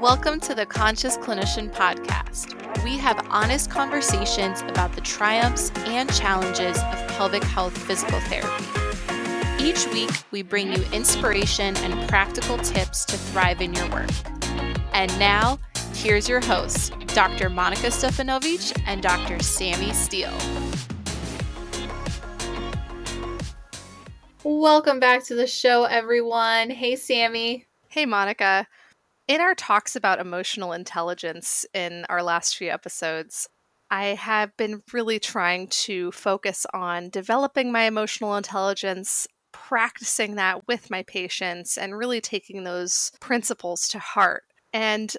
Welcome to the Conscious Clinician Podcast. We have honest conversations about the triumphs and challenges of pelvic health physical therapy. Each week, we bring you inspiration and practical tips to thrive in your work. And now, here's your hosts, Dr. Monica Stefanovic and Dr. Sammy Steele. Welcome back to the show, everyone. Hey, Sammy. Hey, Monica. In our talks about emotional intelligence in our last few episodes, I have been really trying to focus on developing my emotional intelligence, practicing that with my patients, and really taking those principles to heart. And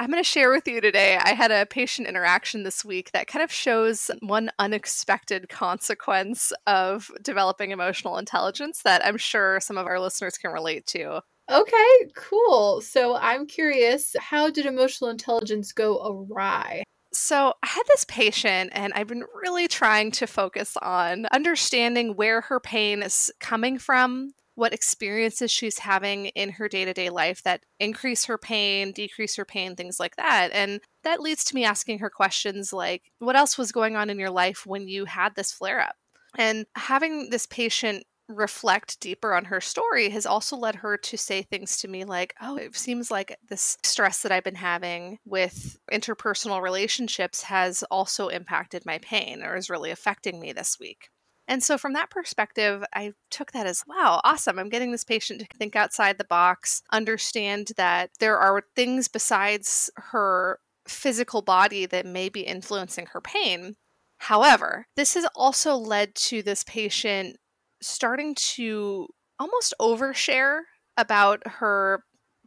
I'm going to share with you today. I had a patient interaction this week that kind of shows one unexpected consequence of developing emotional intelligence that I'm sure some of our listeners can relate to. Okay, cool. So I'm curious, how did emotional intelligence go awry? So, I had this patient, and I've been really trying to focus on understanding where her pain is coming from, what experiences she's having in her day to day life that increase her pain, decrease her pain, things like that. And that leads to me asking her questions like, What else was going on in your life when you had this flare up? And having this patient reflect deeper on her story has also led her to say things to me like, oh, it seems like this stress that I've been having with interpersonal relationships has also impacted my pain or is really affecting me this week. And so, from that perspective, I took that as wow, awesome. I'm getting this patient to think outside the box, understand that there are things besides her physical body that may be influencing her pain. However, this has also led to this patient starting to almost overshare about her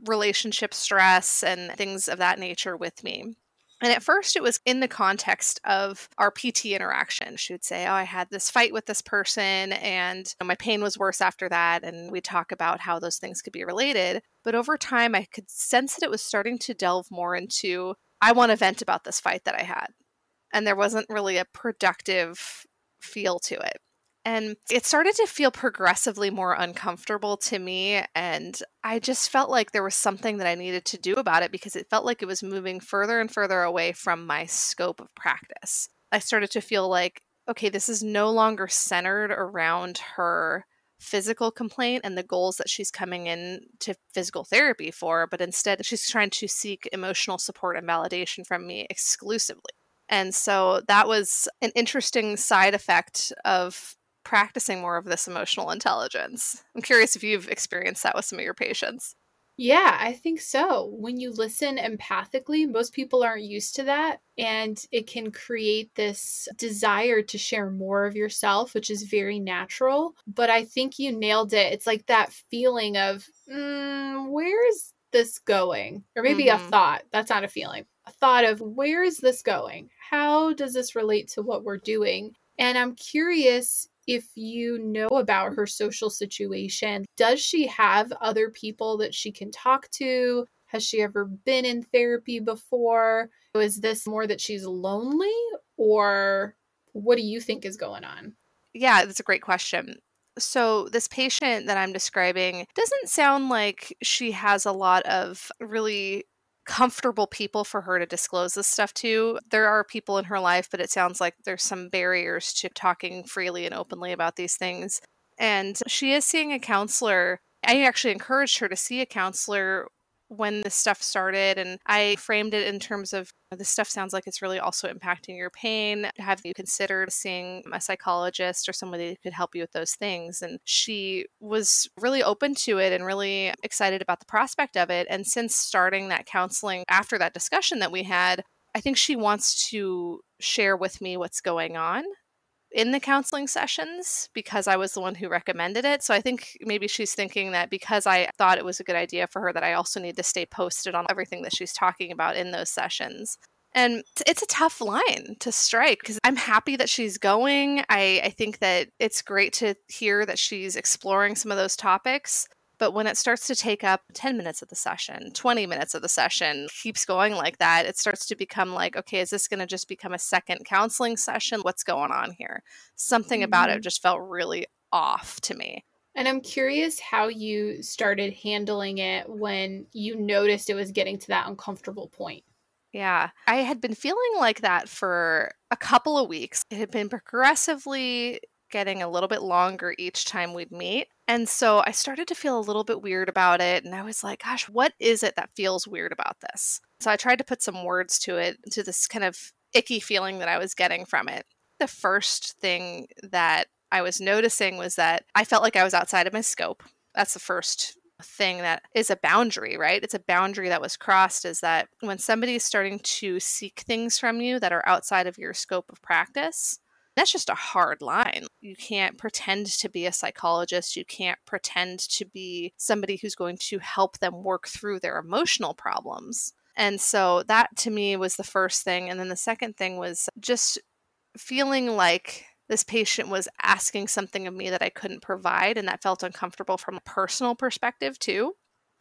relationship stress and things of that nature with me. And at first, it was in the context of our PT interaction. She would say, Oh, I had this fight with this person, and my pain was worse after that. And we talk about how those things could be related. But over time, I could sense that it was starting to delve more into, I want to vent about this fight that I had. And there wasn't really a productive feel to it. And it started to feel progressively more uncomfortable to me. And I just felt like there was something that I needed to do about it because it felt like it was moving further and further away from my scope of practice. I started to feel like, okay, this is no longer centered around her physical complaint and the goals that she's coming in to physical therapy for, but instead she's trying to seek emotional support and validation from me exclusively. And so that was an interesting side effect of practicing more of this emotional intelligence. I'm curious if you've experienced that with some of your patients. Yeah, I think so. When you listen empathically, most people aren't used to that. And it can create this desire to share more of yourself, which is very natural. But I think you nailed it. It's like that feeling of, mm, where is this going? Or maybe mm-hmm. a thought. That's not a feeling. A thought of, where is this going? How does this relate to what we're doing? And I'm curious if you know about her social situation. Does she have other people that she can talk to? Has she ever been in therapy before? Is this more that she's lonely or what do you think is going on? Yeah, that's a great question. So, this patient that I'm describing doesn't sound like she has a lot of really comfortable people for her to disclose this stuff to. There are people in her life, but it sounds like there's some barriers to talking freely and openly about these things. And she is seeing a counselor. I actually encouraged her to see a counselor when this stuff started and i framed it in terms of oh, this stuff sounds like it's really also impacting your pain. Have you considered seeing a psychologist or somebody who could help you with those things? And she was really open to it and really excited about the prospect of it. And since starting that counseling after that discussion that we had i think she wants to share with me what's going on in the counseling sessions because I was the one who recommended it. So I think maybe she's thinking that because I thought it was a good idea for her, that I also need to stay posted on everything that she's talking about in those sessions. And it's a tough line to strike because I'm happy that she's going. I, I think that it's great to hear that she's exploring some of those topics. But when it starts to take up 10 minutes of the session, 20 minutes of the session, keeps going like that, it starts to become like, okay, is this going to just become a second counseling session? What's going on here? Something mm-hmm. about it mm-hmm. just felt really off to me. And I'm curious how you started handling it when you noticed it was getting to that uncomfortable point. Yeah, I had been feeling like that for a couple of weeks. It had been progressively getting a little bit longer each time we'd meet. And so I started to feel a little bit weird about it. And I was like, gosh, what is it that feels weird about this? So I tried to put some words to it, to this kind of icky feeling that I was getting from it. The first thing that I was noticing was that I felt like I was outside of my scope. That's the first thing that is a boundary, right? It's a boundary that was crossed is that when somebody is starting to seek things from you that are outside of your scope of practice, that's just a hard line. You can't pretend to be a psychologist. You can't pretend to be somebody who's going to help them work through their emotional problems. And so that to me was the first thing. And then the second thing was just feeling like this patient was asking something of me that I couldn't provide, and that felt uncomfortable from a personal perspective, too.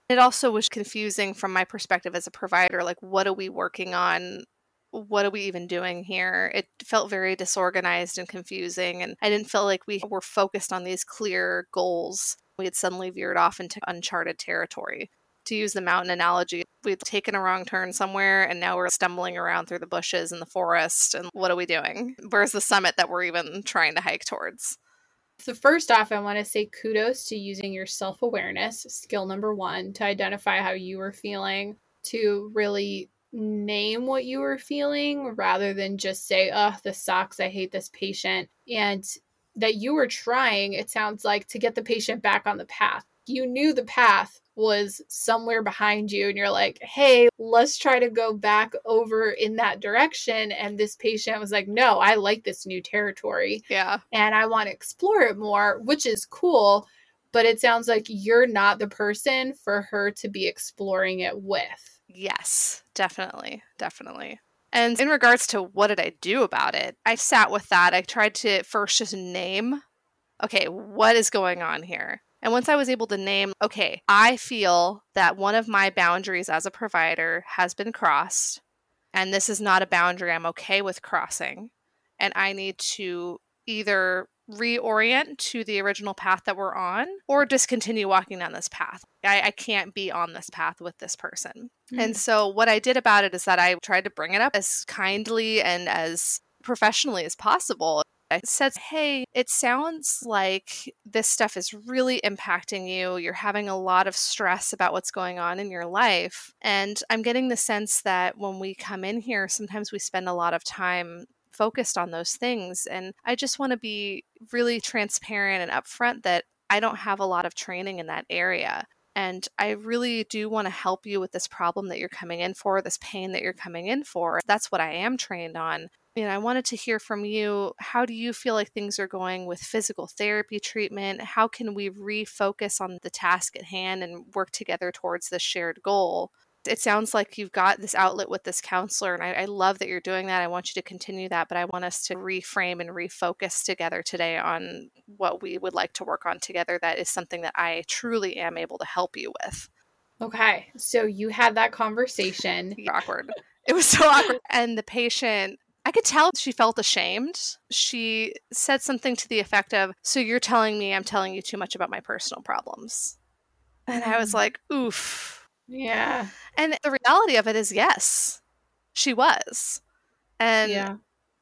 It also was confusing from my perspective as a provider like, what are we working on? What are we even doing here? It felt very disorganized and confusing, and I didn't feel like we were focused on these clear goals. We had suddenly veered off into uncharted territory to use the mountain analogy, we've taken a wrong turn somewhere and now we're stumbling around through the bushes in the forest. And what are we doing? Where's the summit that we're even trying to hike towards? So, first off, I want to say kudos to using your self awareness, skill number one, to identify how you were feeling, to really name what you were feeling rather than just say, oh, this sucks. I hate this patient. And that you were trying, it sounds like, to get the patient back on the path. You knew the path was somewhere behind you and you're like, hey, let's try to go back over in that direction. And this patient was like, no, I like this new territory. Yeah. And I want to explore it more, which is cool. But it sounds like you're not the person for her to be exploring it with. Yes, definitely. Definitely. And in regards to what did I do about it, I sat with that. I tried to first just name okay, what is going on here? And once I was able to name, okay, I feel that one of my boundaries as a provider has been crossed, and this is not a boundary I'm okay with crossing, and I need to either reorient to the original path that we're on or discontinue walking down this path. I, I can't be on this path with this person. Mm-hmm. And so, what I did about it is that I tried to bring it up as kindly and as professionally as possible. I said, Hey, it sounds like this stuff is really impacting you. You're having a lot of stress about what's going on in your life. And I'm getting the sense that when we come in here, sometimes we spend a lot of time focused on those things. And I just want to be really transparent and upfront that I don't have a lot of training in that area. And I really do want to help you with this problem that you're coming in for, this pain that you're coming in for. That's what I am trained on. And I wanted to hear from you. How do you feel like things are going with physical therapy treatment? How can we refocus on the task at hand and work together towards this shared goal? It sounds like you've got this outlet with this counselor, and I, I love that you're doing that. I want you to continue that, but I want us to reframe and refocus together today on what we would like to work on together. That is something that I truly am able to help you with. Okay, so you had that conversation. awkward. It was so awkward. And the patient I could tell she felt ashamed. She said something to the effect of, So you're telling me I'm telling you too much about my personal problems. And I was mm. like, Oof. Yeah. And the reality of it is, yes, she was. And yeah.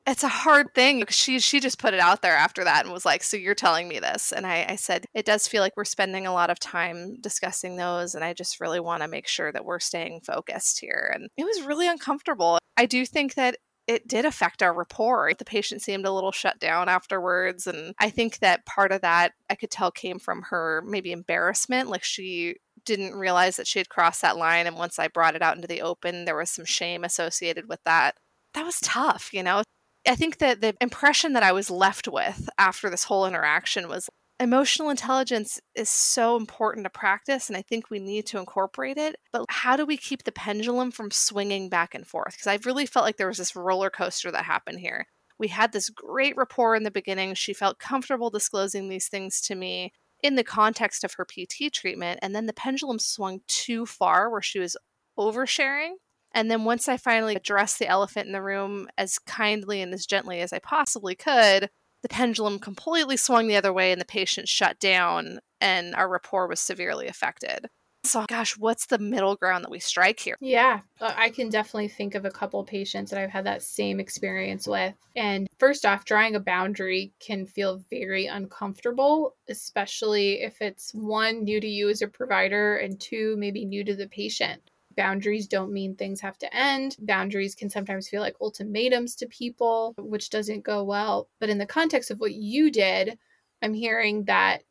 it's a hard thing. She she just put it out there after that and was like, So you're telling me this. And I, I said, It does feel like we're spending a lot of time discussing those. And I just really want to make sure that we're staying focused here. And it was really uncomfortable. I do think that it did affect our rapport. The patient seemed a little shut down afterwards. And I think that part of that I could tell came from her maybe embarrassment. Like she didn't realize that she had crossed that line. And once I brought it out into the open, there was some shame associated with that. That was tough, you know? I think that the impression that I was left with after this whole interaction was emotional intelligence is so important to practice and i think we need to incorporate it but how do we keep the pendulum from swinging back and forth? Because i really felt like there was this roller coaster that happened here. We had this great rapport in the beginning. She felt comfortable disclosing these things to me in the context of her pt treatment and then the pendulum swung too far where she was oversharing and then once i finally addressed the elephant in the room as kindly and as gently as i possibly could the pendulum completely swung the other way and the patient shut down and our rapport was severely affected. So, gosh, what's the middle ground that we strike here? Yeah, uh, I can definitely think of a couple patients that I've had that same experience with. And first off, drawing a boundary can feel very uncomfortable, especially if it's one, new to you as a provider, and two, maybe new to the patient. Boundaries don't mean things have to end. Boundaries can sometimes feel like ultimatums to people, which doesn't go well. But in the context of what you did, I'm hearing that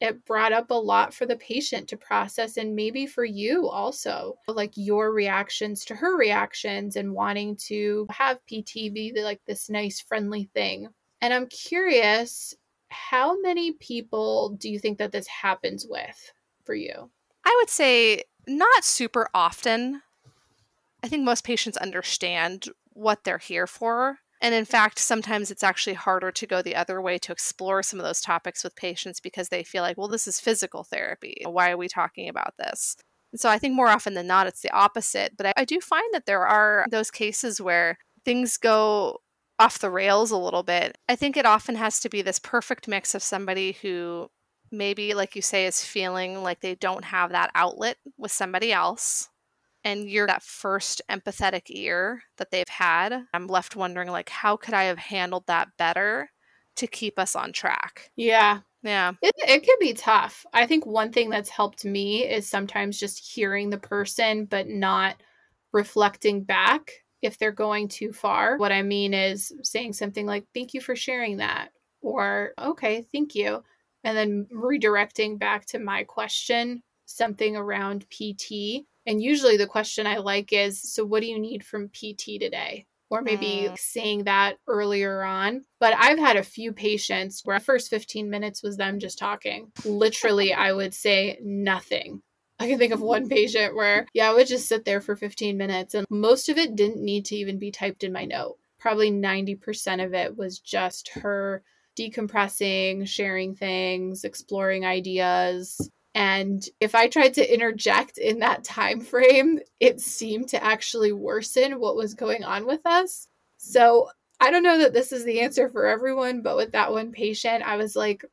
it brought up a lot for the patient to process and maybe for you also like your reactions to her reactions and wanting to have pt be like this nice friendly thing and i'm curious how many people do you think that this happens with for you i would say not super often i think most patients understand what they're here for and in fact, sometimes it's actually harder to go the other way to explore some of those topics with patients because they feel like, well, this is physical therapy. Why are we talking about this? And so I think more often than not, it's the opposite. But I, I do find that there are those cases where things go off the rails a little bit. I think it often has to be this perfect mix of somebody who maybe, like you say, is feeling like they don't have that outlet with somebody else and you're that first empathetic ear that they've had i'm left wondering like how could i have handled that better to keep us on track? Yeah. Yeah. It, it can be tough. I think one thing that's helped me is sometimes just hearing the person but not reflecting back if they're going too far. What i mean is saying something like thank you for sharing that or okay thank you and then redirecting back to my question something around pt and usually the question I like is So, what do you need from PT today? Or maybe mm. saying that earlier on. But I've had a few patients where the first 15 minutes was them just talking. Literally, I would say nothing. I can think of one patient where, yeah, I would just sit there for 15 minutes, and most of it didn't need to even be typed in my note. Probably 90% of it was just her decompressing, sharing things, exploring ideas, and if i tried to interject in that time frame it seemed to actually worsen what was going on with us. So i don't know that this is the answer for everyone but with that one patient i was like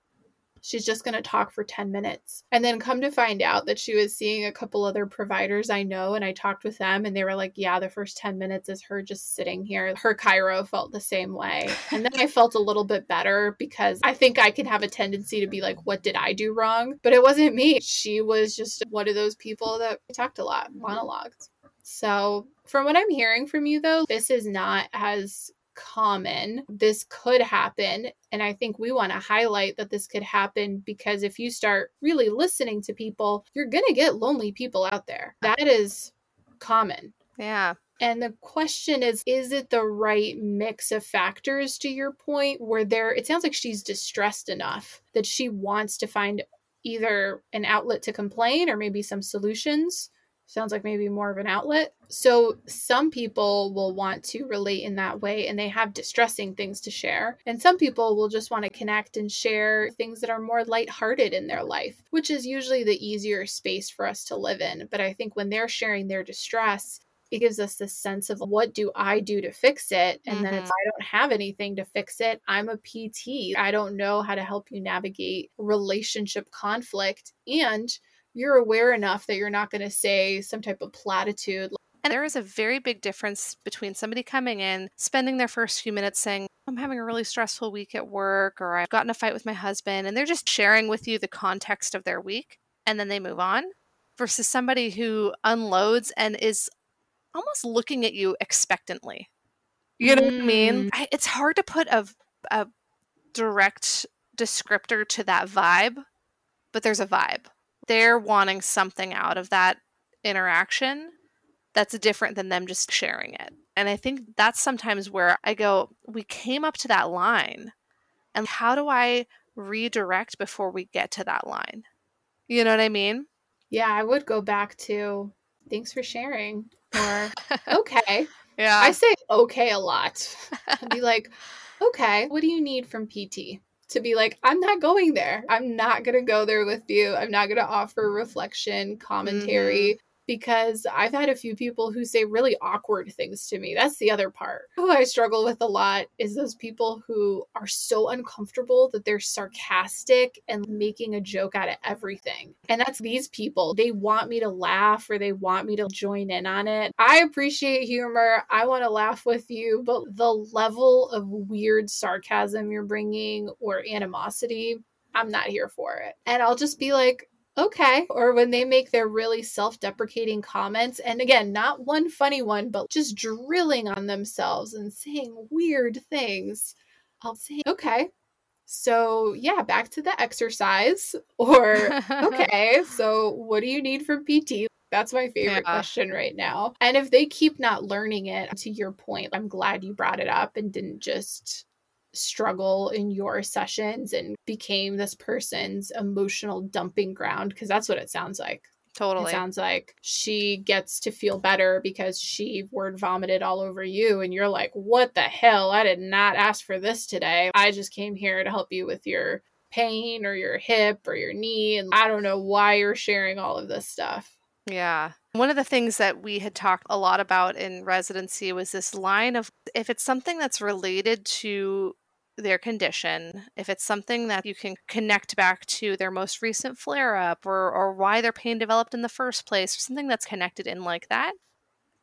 she's just going to talk for 10 minutes. And then come to find out that she was seeing a couple other providers I know. And I talked with them and they were like, yeah, the first 10 minutes is her just sitting here. Her chiro felt the same way. And then I felt a little bit better because I think I can have a tendency to be like, what did I do wrong? But it wasn't me. She was just one of those people that talked a lot, monologues. So, from what I'm hearing from you, though, this is not as common. This could happen. And I think we want to highlight that this could happen because if you start really listening to people, you're going to get lonely people out there. That is common. Yeah. And the question is is it the right mix of factors to your point where there it sounds like she's distressed enough that she wants to find either an outlet to complain or maybe some solutions sounds like maybe more of an outlet. So some people will want to relate in that way and they have distressing things to share. And some people will just want to connect and share things that are more lighthearted in their life, which is usually the easier space for us to live in. But I think when they're sharing their distress, it gives us this sense of what do I do to fix it? And mm-hmm. then if mm-hmm. I don't have anything to fix it, I'm a PT. I don't know how to help you navigate relationship conflict. And you're aware enough that you're not going to say some type of platitude. And there is a very big difference between somebody coming in, spending their first few minutes saying, I'm having a really stressful week at work, or I've gotten a fight with my husband, and they're just sharing with you the context of their week, and then they move on, versus somebody who unloads and is almost looking at you expectantly. You know mm. what I mean? Mm. I, it's hard to put a, a direct descriptor to that vibe, but there's a vibe they're wanting something out of that interaction that's different than them just sharing it. And I think that's sometimes where I go, we came up to that line. And how do I redirect before we get to that line? You know what I mean? Yeah, I would go back to thanks for sharing or okay. yeah. I say okay a lot. I'd be like, okay, what do you need from PT? To be like, I'm not going there. I'm not going to go there with you. I'm not going to offer reflection, commentary. Mm-hmm. Because I've had a few people who say really awkward things to me. That's the other part. Who I struggle with a lot is those people who are so uncomfortable that they're sarcastic and making a joke out of everything. And that's these people. They want me to laugh or they want me to join in on it. I appreciate humor. I want to laugh with you, but the level of weird sarcasm you're bringing or animosity, I'm not here for it. And I'll just be like, okay. Or when they make their really self deprecating comments, and again, not one funny one, but just drilling on themselves and saying weird things, I'll say, okay. So, yeah, back to the exercise. Or, okay, so what do you need from PT? That's my favorite yeah. question right now. And if they keep not learning it, to your point, I'm glad you brought it up and didn't just struggle in your sessions and became this person's emotional dumping ground because that's what it sounds like. Totally. It sounds like she gets to feel better because she word vomited all over you and you're like, "What the hell? I did not ask for this today. I just came here to help you with your pain or your hip or your knee and I don't know why you're sharing all of this stuff." Yeah. One of the things that we had talked a lot about in residency was this line of if it's something that's related to their condition, if it's something that you can connect back to their most recent flare up or, or why their pain developed in the first place, or something that's connected in like that,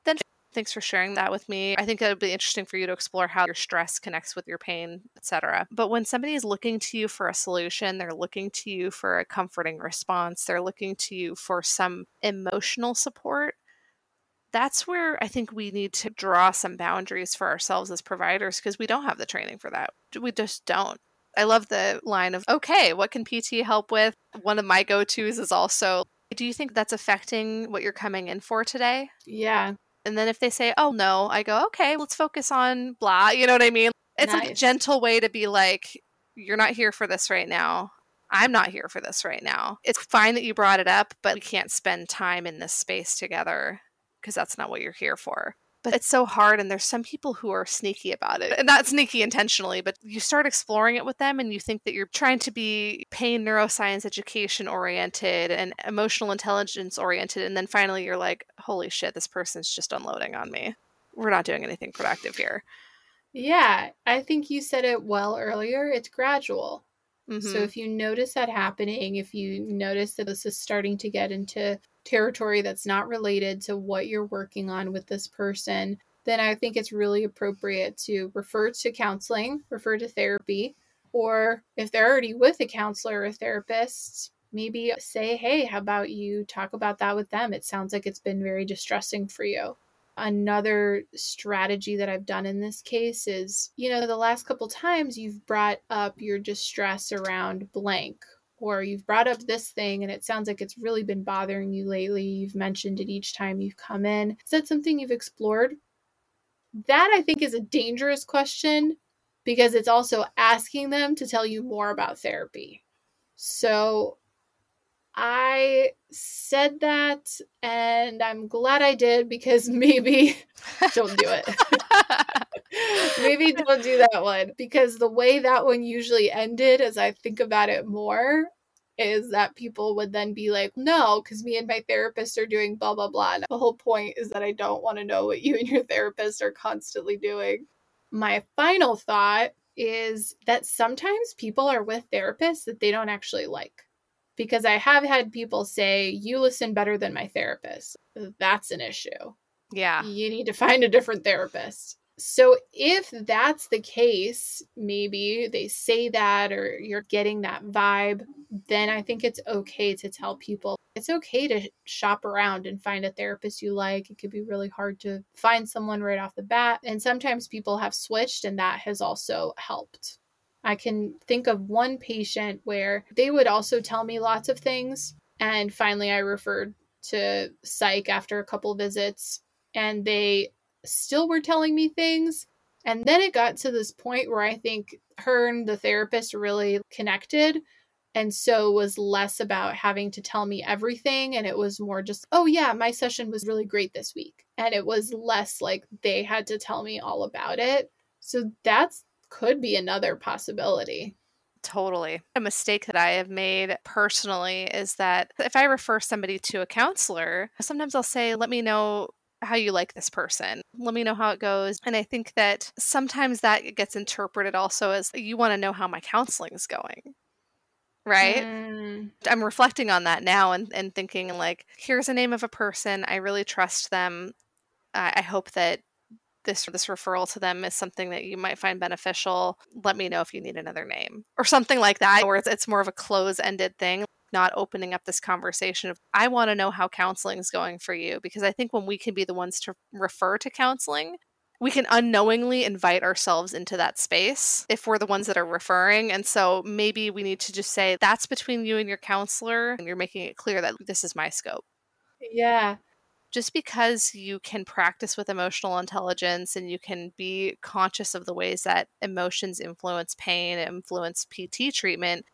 then thanks for sharing that with me. I think it would be interesting for you to explore how your stress connects with your pain, etc. But when somebody is looking to you for a solution, they're looking to you for a comforting response, they're looking to you for some emotional support that's where I think we need to draw some boundaries for ourselves as providers because we don't have the training for that. We just don't. I love the line of, okay, what can PT help with? One of my go tos is also, do you think that's affecting what you're coming in for today? Yeah. And then if they say, oh no, I go, okay, let's focus on blah. You know what I mean? It's nice. like a gentle way to be like, you're not here for this right now. I'm not here for this right now. It's fine that you brought it up, but we can't spend time in this space together because that's not what you're here for. But it's so hard, and there's some people who are sneaky about it. And not sneaky intentionally, but you start exploring it with them, and you think that you're trying to be pain neuroscience education oriented and emotional intelligence oriented. And then finally, you're like, holy shit, this person's just unloading on me. We're not doing anything productive here. Yeah, I think you said it well earlier. It's gradual. Mm-hmm. So if you notice that happening, if you notice that this is starting to get into territory that's not related to what you're working on with this person, then I think it's really appropriate to refer to counseling, refer to therapy, or if they're already with a counselor or therapist, maybe say, hey, how about you talk about that with them? It sounds like it's been very distressing for you. Another strategy that I've done in this case is, you know, the last couple times you've brought up your distress around blank or you've brought up this thing and it sounds like it's really been bothering you lately. You've mentioned it each time you've come in. Is that something you've explored? That I think is a dangerous question because it's also asking them to tell you more about therapy. So I said that and I'm glad I did because maybe don't do it. maybe don't do that one because the way that one usually ended, as I think about it more, is that people would then be like, no, because me and my therapist are doing blah, blah, blah. And the whole point is that I don't want to know what you and your therapist are constantly doing. My final thought is that sometimes people are with therapists that they don't actually like because I have had people say, You listen better than my therapist. That's an issue. Yeah. You need to find a different therapist. So, if that's the case, maybe they say that or you're getting that vibe, then I think it's okay to tell people it's okay to shop around and find a therapist you like. It could be really hard to find someone right off the bat. And sometimes people have switched, and that has also helped. I can think of one patient where they would also tell me lots of things. And finally, I referred to psych after a couple visits, and they still were telling me things. And then it got to this point where I think her and the therapist really connected. And so was less about having to tell me everything. And it was more just, oh, yeah, my session was really great this week. And it was less like they had to tell me all about it. So that's could be another possibility. Totally. A mistake that I have made personally is that if I refer somebody to a counselor, sometimes I'll say, let me know how you like this person. Let me know how it goes. And I think that sometimes that gets interpreted also as you want to know how my counseling is going. Right? Mm. I'm reflecting on that now and, and thinking, like, here's a name of a person. I really trust them. I, I hope that this this referral to them is something that you might find beneficial let me know if you need another name or something like that or it's, it's more of a close-ended thing not opening up this conversation of i want to know how counseling is going for you because i think when we can be the ones to refer to counseling we can unknowingly invite ourselves into that space if we're the ones that are referring. And so maybe we need to just say that's between you and your counselor, and you're making it clear that this is my scope. Yeah just because you can practice with emotional intelligence and you can be conscious of the ways that emotions influence pain, influence PT treatment,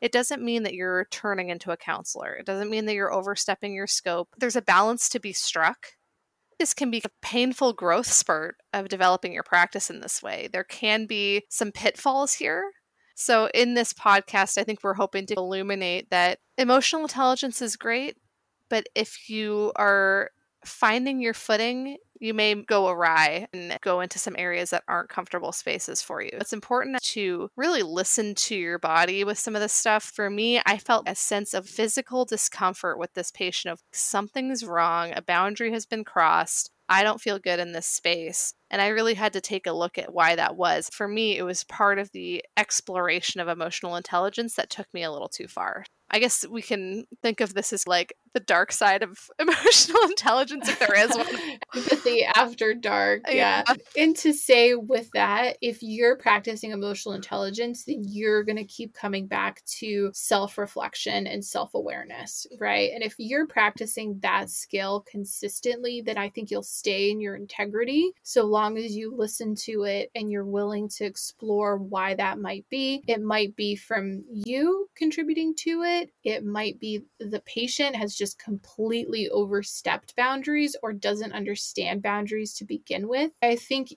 it doesn't mean that you're turning into a counselor. It doesn't mean that you're overstepping your scope. There's a balance to be struck. This can be a painful growth spurt of developing your practice in this way. There can be some pitfalls here. So, in this podcast, I think we're hoping to illuminate that emotional intelligence is great, but if you are finding your footing, you may go awry and go into some areas that aren't comfortable spaces for you. It's important to really listen to your body with some of this stuff. For me, I felt a sense of physical discomfort with this patient of something's wrong, a boundary has been crossed. I don't feel good in this space. And I really had to take a look at why that was. For me, it was part of the exploration of emotional intelligence that took me a little too far. I guess we can think of this as like the dark side of emotional intelligence if there is one. Empathy after dark. Yeah. yeah. And to say with that, if you're practicing emotional intelligence, then you're going to keep coming back to self reflection and self awareness, right? And if you're practicing that skill consistently, then I think you'll stay in your integrity so long as you listen to it and you're willing to explore why that might be. It might be from you contributing to it it. It might be the patient has just completely overstepped boundaries or doesn't understand boundaries to begin with. I think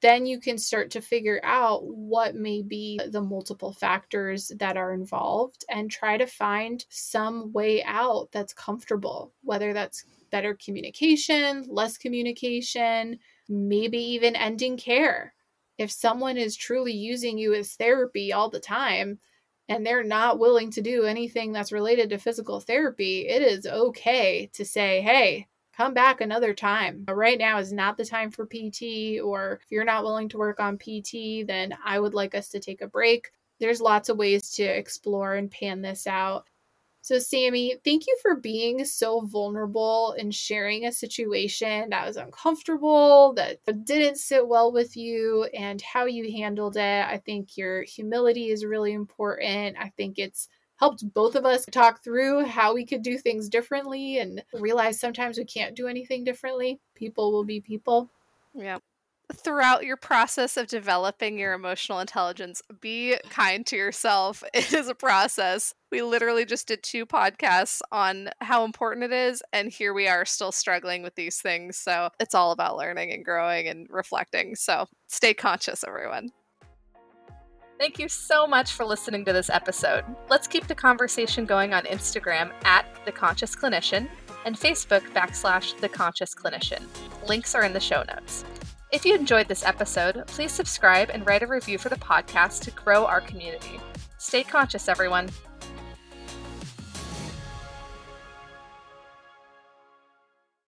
then you can start to figure out what may be the multiple factors that are involved and try to find some way out that's comfortable, whether that's better communication, less communication, maybe even ending care. If someone is truly using you as therapy all the time, and they're not willing to do anything that's related to physical therapy, it is okay to say, hey, come back another time. Right now is not the time for PT, or if you're not willing to work on PT, then I would like us to take a break. There's lots of ways to explore and pan this out. So, Sammy, thank you for being so vulnerable and sharing a situation that was uncomfortable, that didn't sit well with you, and how you handled it. I think your humility is really important. I think it's helped both of us talk through how we could do things differently and realize sometimes we can't do anything differently. People will be people. Yeah throughout your process of developing your emotional intelligence, be kind to yourself. It is a process. We literally just did two podcasts on how important it is, and here we are still struggling with these things. So it's all about learning and growing and reflecting. So stay conscious, everyone. Thank you so much for listening to this episode. Let's keep the conversation going on Instagram at The Conscious Clinician and Facebook backslash The Conscious Clinician. Links are in the show notes. If you enjoyed this episode, please subscribe and write a review for the podcast to grow our community. Stay conscious, everyone.